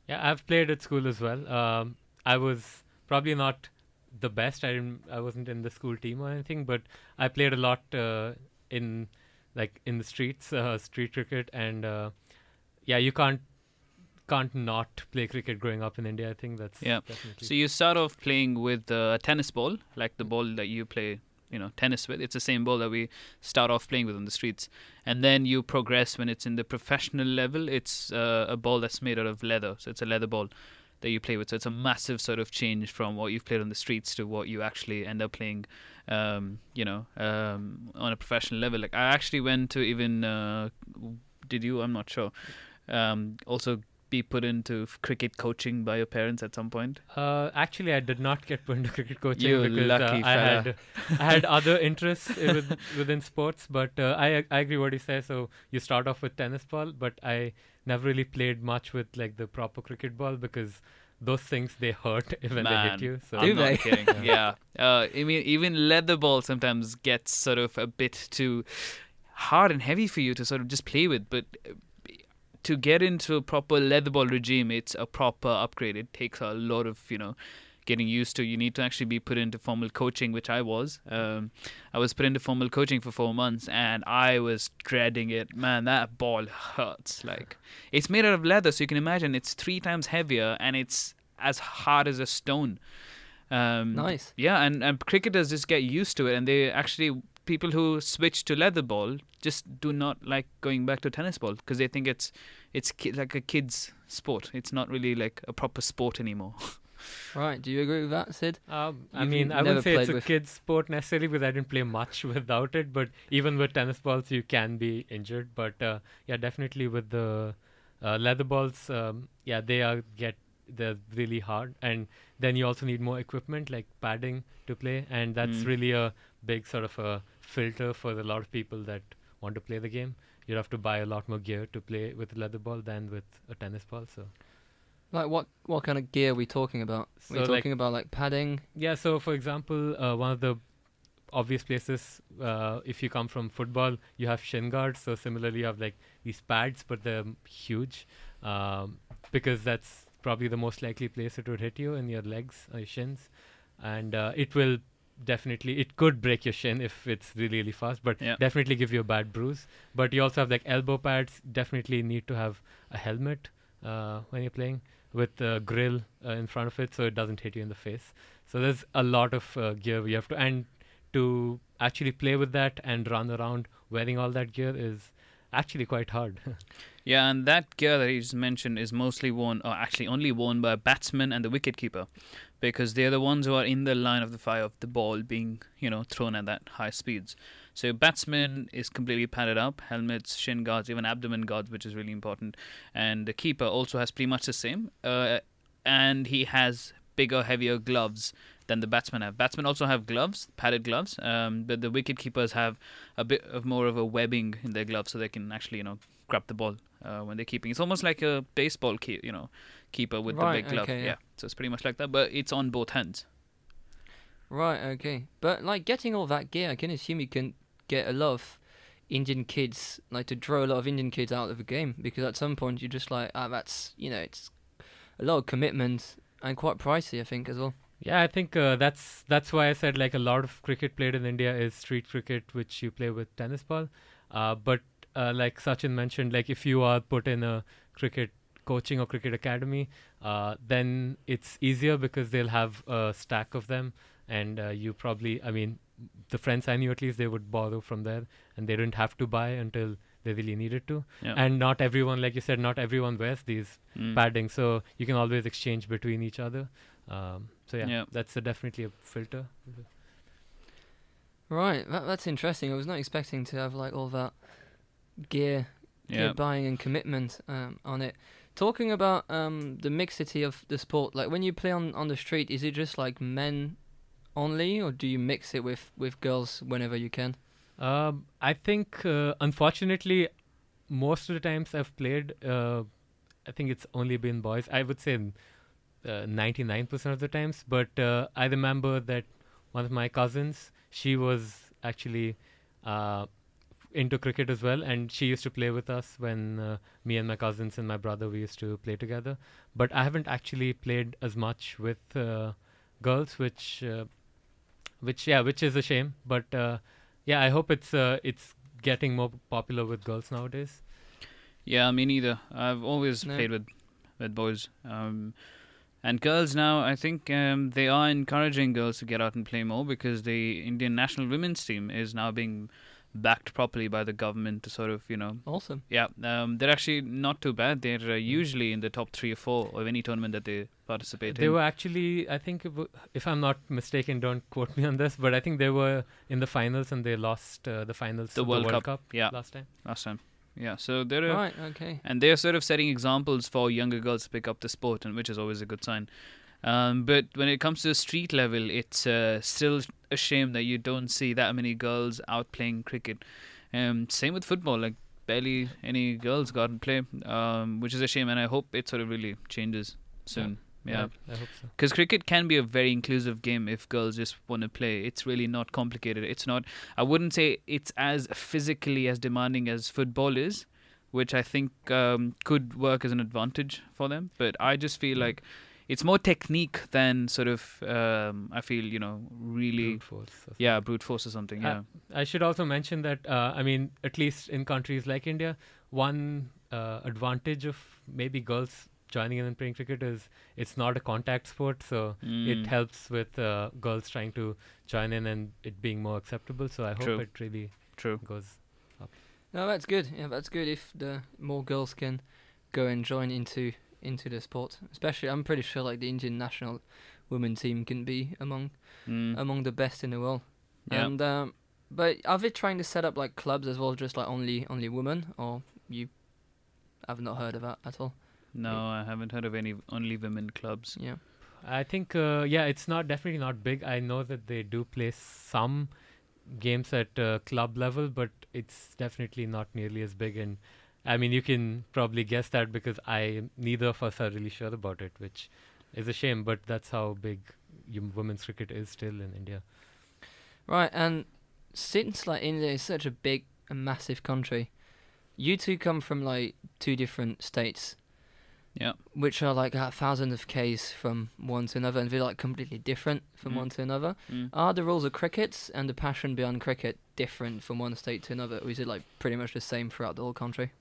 Speaker 5: Yeah, I've played at school as well. Um, I was probably not the best. I didn't. I wasn't in the school team or anything, but I played a lot uh, in like in the streets, uh, street cricket, and uh, yeah, you can't can't not play cricket growing up in India. I think that's
Speaker 2: Yeah.
Speaker 5: Definitely.
Speaker 2: So you start off playing with a tennis ball, like the ball that you play, you know, tennis with. It's the same ball that we start off playing with on the streets, and then you progress when it's in the professional level. It's uh, a ball that's made out of leather, so it's a leather ball that you play with. So it's a massive sort of change from what you've played on the streets to what you actually end up playing, um, you know, um, on a professional level. Like I actually went to even, uh, did you? I'm not sure. Um, also be put into cricket coaching by your parents at some point.
Speaker 5: Uh, actually, I did not get put into cricket coaching
Speaker 2: You
Speaker 5: because
Speaker 2: lucky
Speaker 5: uh, I had I had other interests with, within sports. But uh, I I agree what you say. So you start off with tennis ball, but I never really played much with like the proper cricket ball because those things they hurt when they hit you. So
Speaker 2: I'm not kidding. yeah. Uh, I mean, even leather ball sometimes gets sort of a bit too hard and heavy for you to sort of just play with. But uh, to get into a proper leather ball regime, it's a proper upgrade. It takes a lot of, you know, getting used to. You need to actually be put into formal coaching, which I was. Um, I was put into formal coaching for four months, and I was dreading it. Man, that ball hurts. Like it's made out of leather, so you can imagine it's three times heavier, and it's as hard as a stone. Um,
Speaker 4: Nice.
Speaker 2: Yeah, and, and cricketers just get used to it, and they actually people who switch to leather ball just do not like going back to tennis ball because they think it's it's ki- like a kid's sport. It's not really like a proper sport anymore.
Speaker 4: Right. Do you agree with that, Sid?
Speaker 5: Um, I mean, I wouldn't say it's a
Speaker 4: with-
Speaker 5: kid's sport necessarily because I didn't play much without it. But even with tennis balls, you can be injured. But uh, yeah, definitely with the uh, leather balls, um, yeah, they are get they're really hard, and then you also need more equipment like padding to play, and that's
Speaker 2: Mm.
Speaker 5: really a big sort of a filter for a lot of people that want to play the game. You'd have to buy a lot more gear to play with a leather ball than with a tennis ball. So
Speaker 4: Like what what kind of gear are we talking about?
Speaker 5: So,
Speaker 4: We're
Speaker 5: like-
Speaker 4: talking about like padding.
Speaker 5: Yeah, so for example, uh, one of the obvious places, uh, if you come from football, you have shin guards. So similarly, you have like these pads, but they're huge um, because that's probably the most likely place it would hit you in your legs, or your shins, and uh, it will definitely it could break your shin if it's really really fast, but
Speaker 2: Yeah.
Speaker 5: definitely give you a bad bruise. But you also have like elbow pads. Definitely need to have a helmet uh, when you're playing with a grill uh, in front of it so it doesn't hit you in the face. So there's a lot of uh, gear you have to, and to actually play with that and run around wearing all that gear is actually quite hard.
Speaker 2: Yeah, and that gear that he just mentioned is mostly worn, or actually only worn by batsmen and the wicketkeeper, because they're the ones who are in the line of the fire of the ball being, you know, thrown at that high speeds. So batsman is completely padded up, helmets, shin guards, even abdomen guards, which is really important. And the keeper also has pretty much the same, uh, and he has bigger, heavier gloves than the batsmen have. Batsmen also have gloves, padded gloves, um, but the wicket keepers have a bit of more of a webbing in their gloves, so they can actually, you know, grab the ball uh, when they're keeping. It's almost like a baseball, key, you know, keeper with
Speaker 4: Right,
Speaker 2: the big glove.
Speaker 4: okay, yeah.
Speaker 2: yeah, so it's pretty much like that, but it's on both hands.
Speaker 4: Right, okay. But like getting all that gear, I can assume you can get a lot of Indian kids, like to draw a lot of Indian kids out of the game because at some point you're just like, ah, that's you know, it's a lot of commitment and quite pricey, I think as well.
Speaker 5: yeah, I think uh, that's that's why I said like a lot of cricket played in India is street cricket, which you play with tennis ball. Uh, but uh, like Sachin mentioned, like if you are put in a cricket coaching or cricket academy, uh, then it's easier because they'll have a stack of them, and uh, you probably, I mean, the friends I knew at least they would borrow from there, and they didn't have to buy until they really needed to.
Speaker 2: Yeah.
Speaker 5: And not everyone, like you said, not everyone wears these
Speaker 2: Mm.
Speaker 5: padding, so you can always exchange between each other. Um, so yeah,
Speaker 2: Yeah.
Speaker 5: that's a definitely a filter.
Speaker 4: Right, that, that's interesting. I was not expecting to have like all that gear,
Speaker 2: Yeah.
Speaker 4: gear buying and commitment um, on it. Talking about um, the mixity of the sport, like when you play on, on the street, is it just like men only, or do you mix it with, with girls whenever you can?
Speaker 5: Um, I think, uh, unfortunately, most of the times I've played, uh, I think it's only been boys. I would say uh, 99% of the times. But uh, I remember that one of my cousins, she was actually uh, into cricket as well, and she used to play with us when uh, me and my cousins and my brother we used to play together. But I haven't actually played as much with uh, girls, which, uh, which yeah, which is a shame. But uh, yeah, I hope it's uh, it's getting more popular with girls nowadays.
Speaker 2: Yeah, me neither. I've always
Speaker 4: No.
Speaker 2: played with with boys. Um, and girls now, I think um, they are encouraging girls to get out and play more because the Indian national women's team is now being backed properly by the government to sort of, you know,
Speaker 4: Awesome.
Speaker 2: yeah, um, they're actually not too bad. They're uh, usually in the top three or four of any tournament that they participate in
Speaker 5: They
Speaker 2: in.
Speaker 5: were actually, I think, if I'm not mistaken, don't quote me on this, but I think they were in the finals and they lost uh, the finals
Speaker 2: The
Speaker 5: of
Speaker 2: World
Speaker 5: the World
Speaker 2: Cup,
Speaker 5: Cup,
Speaker 2: yeah.
Speaker 5: last time.
Speaker 2: last time. Yeah, so they're uh,
Speaker 4: Right, okay.
Speaker 2: and they're sort of setting examples for younger girls to pick up the sport, and which is always a good sign. Um, but when it comes to the street level, it's uh, still a shame that you don't see that many girls out playing cricket. Um, same with football, like barely any girls go out and play, um, which is a shame, and I hope it sort of really changes soon. Yeah.
Speaker 5: I, I hope so.
Speaker 2: Because cricket can be a very inclusive game if girls just want to play. It's really not complicated. It's not. I wouldn't say it's as physically as demanding as football is, which I think um, could work as an advantage for them. But I just feel like it's more technique than sort of. Um, I feel you know really.
Speaker 5: Brute force or
Speaker 2: Yeah, brute force or something.
Speaker 5: Uh,
Speaker 2: Yeah.
Speaker 5: I should also mention that uh, I mean, at least in countries like India, one uh, advantage of maybe girls joining in and playing cricket is it's not a contact sport, so it
Speaker 2: Mm.
Speaker 5: helps with uh, girls trying to join in and it being more acceptable. So I hope
Speaker 2: True.
Speaker 5: it really
Speaker 2: True.
Speaker 5: goes. Up.
Speaker 4: No, that's good. Yeah, that's good if the more girls can go and join into into the sport. Especially, I'm pretty sure like the Indian national women team can be among
Speaker 2: Mm.
Speaker 4: among the best in the world.
Speaker 2: Yeah.
Speaker 4: And um, but are they trying to set up like clubs as well, just like only only women, or you? I've not heard of that at all.
Speaker 2: No, I haven't heard of any only women clubs.
Speaker 4: Yeah.
Speaker 5: I think uh, yeah, it's not definitely not big. I know that they do play some games at uh, club level, but it's definitely not nearly as big. And I mean, you can probably guess that because I neither of us are really sure about it, which is a shame. But that's how big women's cricket is still in India.
Speaker 4: Right, and since like India is such a big and massive country, you two come from like two different states.
Speaker 2: Yeah.
Speaker 4: Which are like a thousand of Ks from one to another and they're like completely different from
Speaker 2: Mm.
Speaker 4: one to another.
Speaker 2: Mm.
Speaker 4: Are the rules of cricket and the passion beyond cricket different from one state to another, or is it like pretty much the same throughout the whole country?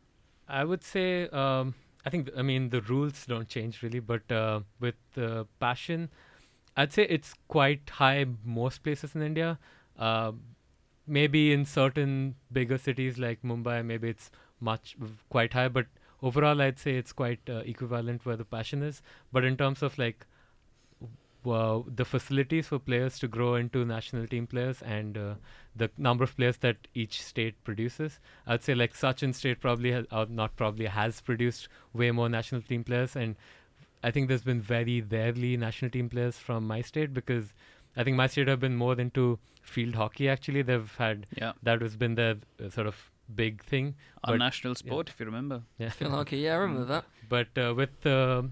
Speaker 5: I would say, um, I think, I mean, the rules don't change really, but uh, with the passion, I'd say it's quite high most places in India. Uh, maybe in certain bigger cities like Mumbai, maybe it's much quite high, but overall, I'd say it's quite uh, equivalent where the passion is. But in terms of like well, the facilities for players to grow into national team players and uh, the number of players that each state produces, I'd say like Sachin state probably has, or not probably has produced way more national team players, and I think there's been very rarely national team players from my state because I think my state have been more into field hockey. Actually, they've had
Speaker 2: Yeah.
Speaker 5: that has been their uh, sort of big thing.
Speaker 2: Our national sport, if you remember.
Speaker 5: Yeah.
Speaker 4: Field hockey, yeah, I remember that.
Speaker 5: But uh, with uh,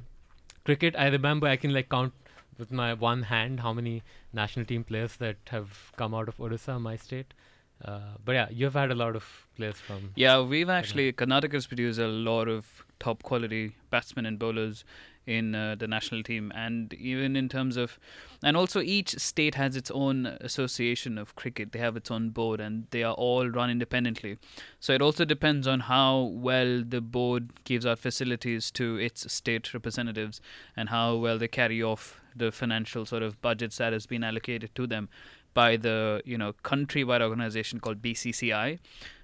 Speaker 5: cricket, I remember I can like count with my one hand how many national team players that have come out of Odisha, my state. Uh, but yeah, you've had a lot of players from.
Speaker 2: Yeah, we've actually Karnataka's produced a lot of top quality batsmen and bowlers in uh, the national team, and even in terms of, and also each state has its own association of cricket. They have its own board, and they are all run independently. So it also depends on how well the board gives out facilities to its state representatives, and how well they carry off the financial sort of budgets that has been allocated to them by the you know countrywide organization called BCCI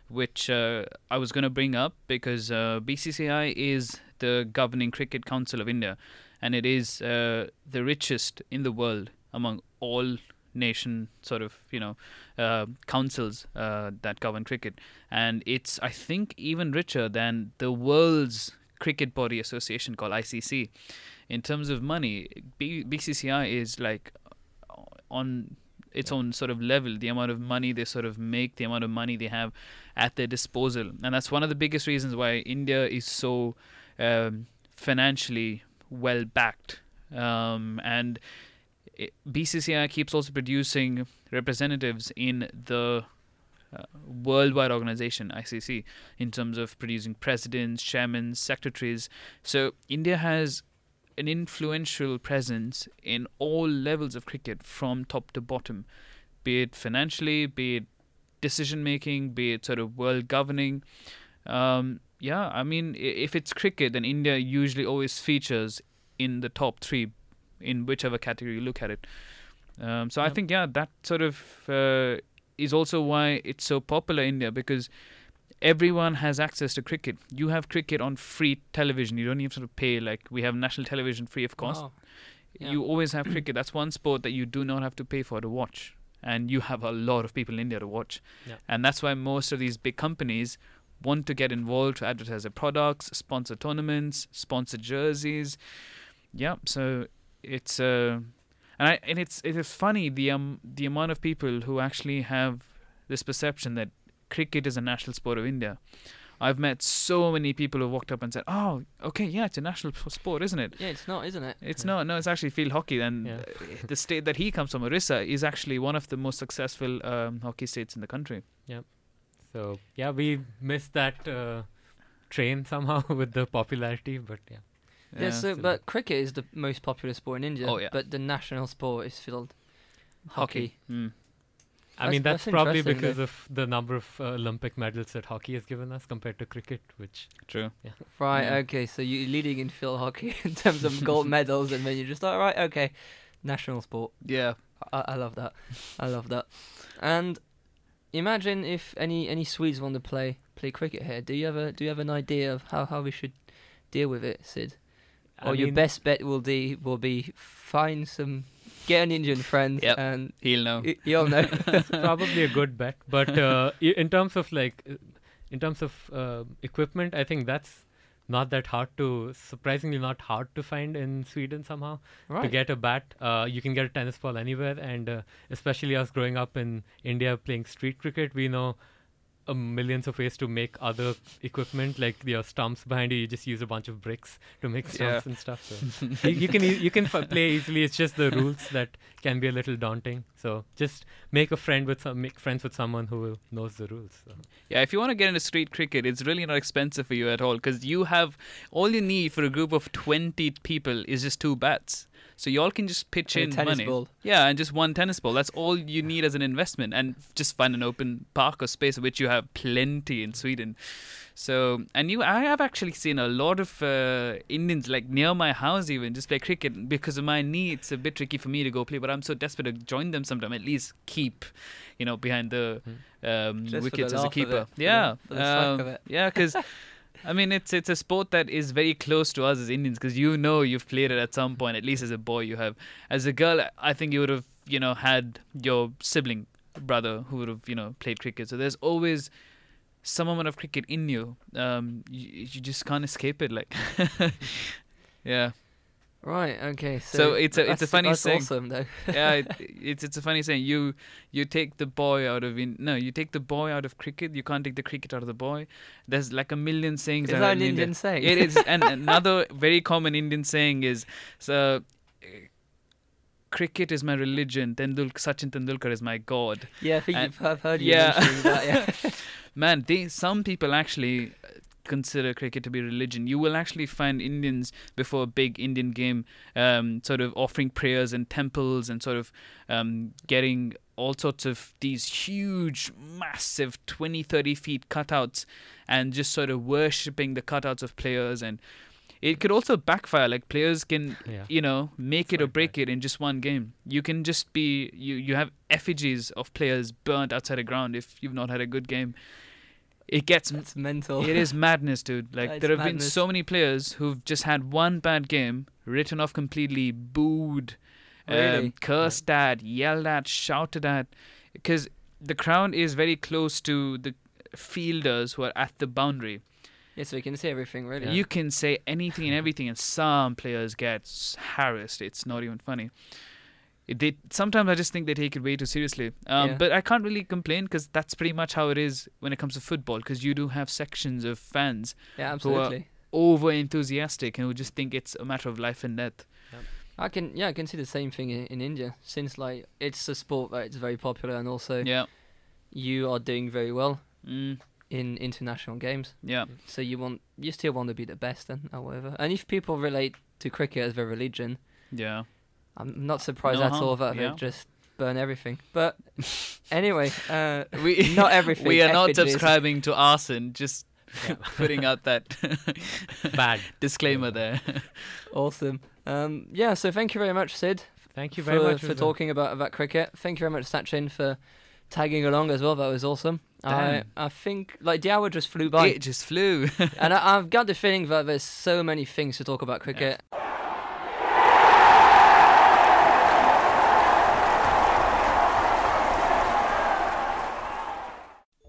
Speaker 2: which uh, I was going to bring up because uh, BCCI is the governing cricket council of India, and it is uh, the richest in the world among all nation sort of you know uh, councils uh, that govern cricket, and it's I think even richer than the world's cricket body association called ICC. In terms of money, B- BCCI is like on its own sort of level the amount of money they sort of make the amount of money they have at their disposal and that's one of the biggest reasons why india is so um, financially well backed um, and bcci keeps also producing representatives in the uh, worldwide organization icc in terms of producing presidents chairmen secretaries so india has an influential presence in all levels of cricket from top to bottom, be it financially, be it decision making, be it sort of world governing. Um, yeah, I mean, if it's cricket, then India usually always features in the top three in whichever category you look at it. Um, so I think, yeah, that sort of uh, is also why it's so popular in India because everyone has access to cricket. You have cricket on free television. You don't even have to pay. Like we have national television free of cost.
Speaker 4: Wow. Yeah.
Speaker 2: You always have cricket. That's one sport that you do not have to pay for to watch, and you have a lot of people in India to watch. And that's why most of these big companies want to get involved to advertise their products, sponsor tournaments, sponsor jerseys. Yeah. So it's uh, and I and it's it is funny the um the amount of people who actually have this perception that cricket is a national sport of India. I've met so many people who walked up and said, "Oh, okay, yeah, it's a national sport, isn't it?"
Speaker 4: Yeah, it's not, isn't it?
Speaker 2: It's
Speaker 5: Yeah.
Speaker 2: not. No, it's actually field hockey. And
Speaker 5: Yeah.
Speaker 2: the state that he comes from, Orissa, is actually one of the most successful um, hockey states in the country.
Speaker 5: So yeah, we missed that uh, train somehow with the popularity, but yeah.
Speaker 4: Yeah, so
Speaker 5: so-
Speaker 4: but cricket is the most popular sport in India.
Speaker 2: Oh, yeah.
Speaker 4: But the national sport is field hockey.
Speaker 2: Mm.
Speaker 5: I
Speaker 4: That's-
Speaker 5: mean, that's,
Speaker 4: that's
Speaker 5: probably
Speaker 4: interesting,
Speaker 5: because of the number of uh, Olympic medals that hockey has given us compared to cricket, which
Speaker 2: True. Yeah.
Speaker 4: Right,
Speaker 2: Yeah.
Speaker 4: okay, so you're leading in field hockey in terms of gold medals, and then you're just like, right, okay, national sport.
Speaker 2: Yeah.
Speaker 4: I, I love that. I love that. And imagine if any any Swedes want to play play cricket here. Do you have a do you have an idea of how, how we should deal with it, Sid?
Speaker 5: I
Speaker 4: Or your
Speaker 5: mean,
Speaker 4: best bet will be will be find some get an Indian friend
Speaker 2: Yep.
Speaker 4: and
Speaker 2: He'll know.
Speaker 4: y- you'll know.
Speaker 5: probably a good bet. But uh, in terms of like, uh, in terms of uh, equipment, I think that's not that hard to, surprisingly not hard to find in Sweden somehow. To
Speaker 4: Right.
Speaker 5: get a bat, uh, you can get a tennis ball anywhere, and uh, especially us growing up in India playing street cricket, we know a millions of ways to make other equipment like your stumps behind you. You just use a bunch of bricks to make
Speaker 2: Yeah.
Speaker 5: stumps and stuff. So you, you can e- you can f- play easily. It's just the rules that can be a little daunting. So just make a friend with some make friends with someone who knows the rules. So.
Speaker 2: Yeah, if you want to get into street cricket, it's really not expensive for you at all because you have all you need for a group of 20 people is just two bats. So y'all can just pitch
Speaker 4: And a
Speaker 2: in
Speaker 4: tennis
Speaker 2: money.
Speaker 4: ball.
Speaker 2: Yeah, and just one tennis ball. That's all you need as an investment, and just find an open park or space, which you have plenty in Sweden. So, and you, I have actually seen a lot of uh, Indians like near my house even just play cricket because of my knee. It's a bit tricky for me to go play, but I'm so desperate to join them sometime. At least keep, you know, behind the um,
Speaker 4: Just for the
Speaker 2: wickets as a keeper.
Speaker 4: it,
Speaker 2: yeah,
Speaker 4: for the
Speaker 2: um,
Speaker 4: of it.
Speaker 2: yeah, because. I mean, it's it's a sport that is very close to us as Indians because you know you've played it at some point. At least as a boy, you have. As a girl, I think you would have you know had your sibling brother who would have you know played cricket. So there's always some amount of cricket in you. Um, you, you just can't escape it. Like, yeah,
Speaker 4: Right. Okay. So,
Speaker 2: So it's a- it's a funny
Speaker 4: that's
Speaker 2: saying.
Speaker 4: awesome though.
Speaker 2: yeah. It, it's it's a funny saying. You you take the boy out of in no, you take the boy out of cricket. You can't take the cricket out of the boy. There's like a million sayings.
Speaker 4: Is that
Speaker 2: that
Speaker 4: an
Speaker 2: in India.
Speaker 4: Indian saying?
Speaker 2: It is, and another very common Indian saying is, "So, uh, cricket is my religion. Tendul Sachin Tendulkar is my god."
Speaker 4: yeah, I think
Speaker 2: and-
Speaker 4: you've, I've heard you
Speaker 2: yeah.
Speaker 4: that. Yeah.
Speaker 2: Man, they some people actually consider cricket to be religion. You will actually find Indians before a big Indian game, um, sort of offering prayers in temples and sort of um, getting all sorts of these huge, massive 20, 30 feet cutouts and just sort of worshipping the cutouts of players. And it could also backfire. Like players can
Speaker 5: Yeah.
Speaker 2: you know make it or
Speaker 5: Right,
Speaker 2: break it in just one game you can just be you you have effigies of players burnt outside a ground if you've not had a good game it gets
Speaker 4: mental.
Speaker 2: it is madness dude like there have been so many players who've just had one bad game written off completely booed
Speaker 4: Really?
Speaker 2: um, cursed at yelled at shouted at because the crowd is very close to the fielders who are at the boundary
Speaker 4: Yeah, so you can say everything really.
Speaker 2: you can say anything and everything, and some players get harassed. It's not even funny. It, they sometimes I just think they take it way too seriously. Um,
Speaker 4: Yeah.
Speaker 2: But I can't really complain because that's pretty much how it is when it comes to football. Because you do have sections of fans
Speaker 4: yeah,
Speaker 2: who are-
Speaker 4: absolutely.
Speaker 2: over enthusiastic and who just think it's a matter of life and death.
Speaker 4: I can yeah, I can see the same thing in, in India since like it's a sport that it's very popular and also
Speaker 2: Yeah.
Speaker 4: you are doing very well
Speaker 2: Mm,
Speaker 4: in international games.
Speaker 2: yeah.
Speaker 4: So you want you still want to be the best then or whatever. And if people relate to cricket as their religion,
Speaker 2: Yeah.
Speaker 4: I'm not surprised
Speaker 2: No
Speaker 4: at
Speaker 2: harm,
Speaker 4: all that
Speaker 2: yeah.
Speaker 4: they just burn everything. But anyway, uh,
Speaker 2: We
Speaker 4: Not everything,
Speaker 2: We are not subscribing to arson. Just putting out that
Speaker 5: Bad.
Speaker 2: disclaimer there.
Speaker 4: awesome. Um, yeah, so thank you very much, Sid,
Speaker 5: Thank you
Speaker 4: for,
Speaker 5: very much
Speaker 4: for
Speaker 5: as
Speaker 4: talking about, about cricket. Thank you very much, Sachin, for tagging along as well. That was awesome. I
Speaker 2: Damn.
Speaker 4: I think like the hour just flew by,
Speaker 2: It just flew.
Speaker 4: and I, I've got the feeling that there's so many things to talk about cricket.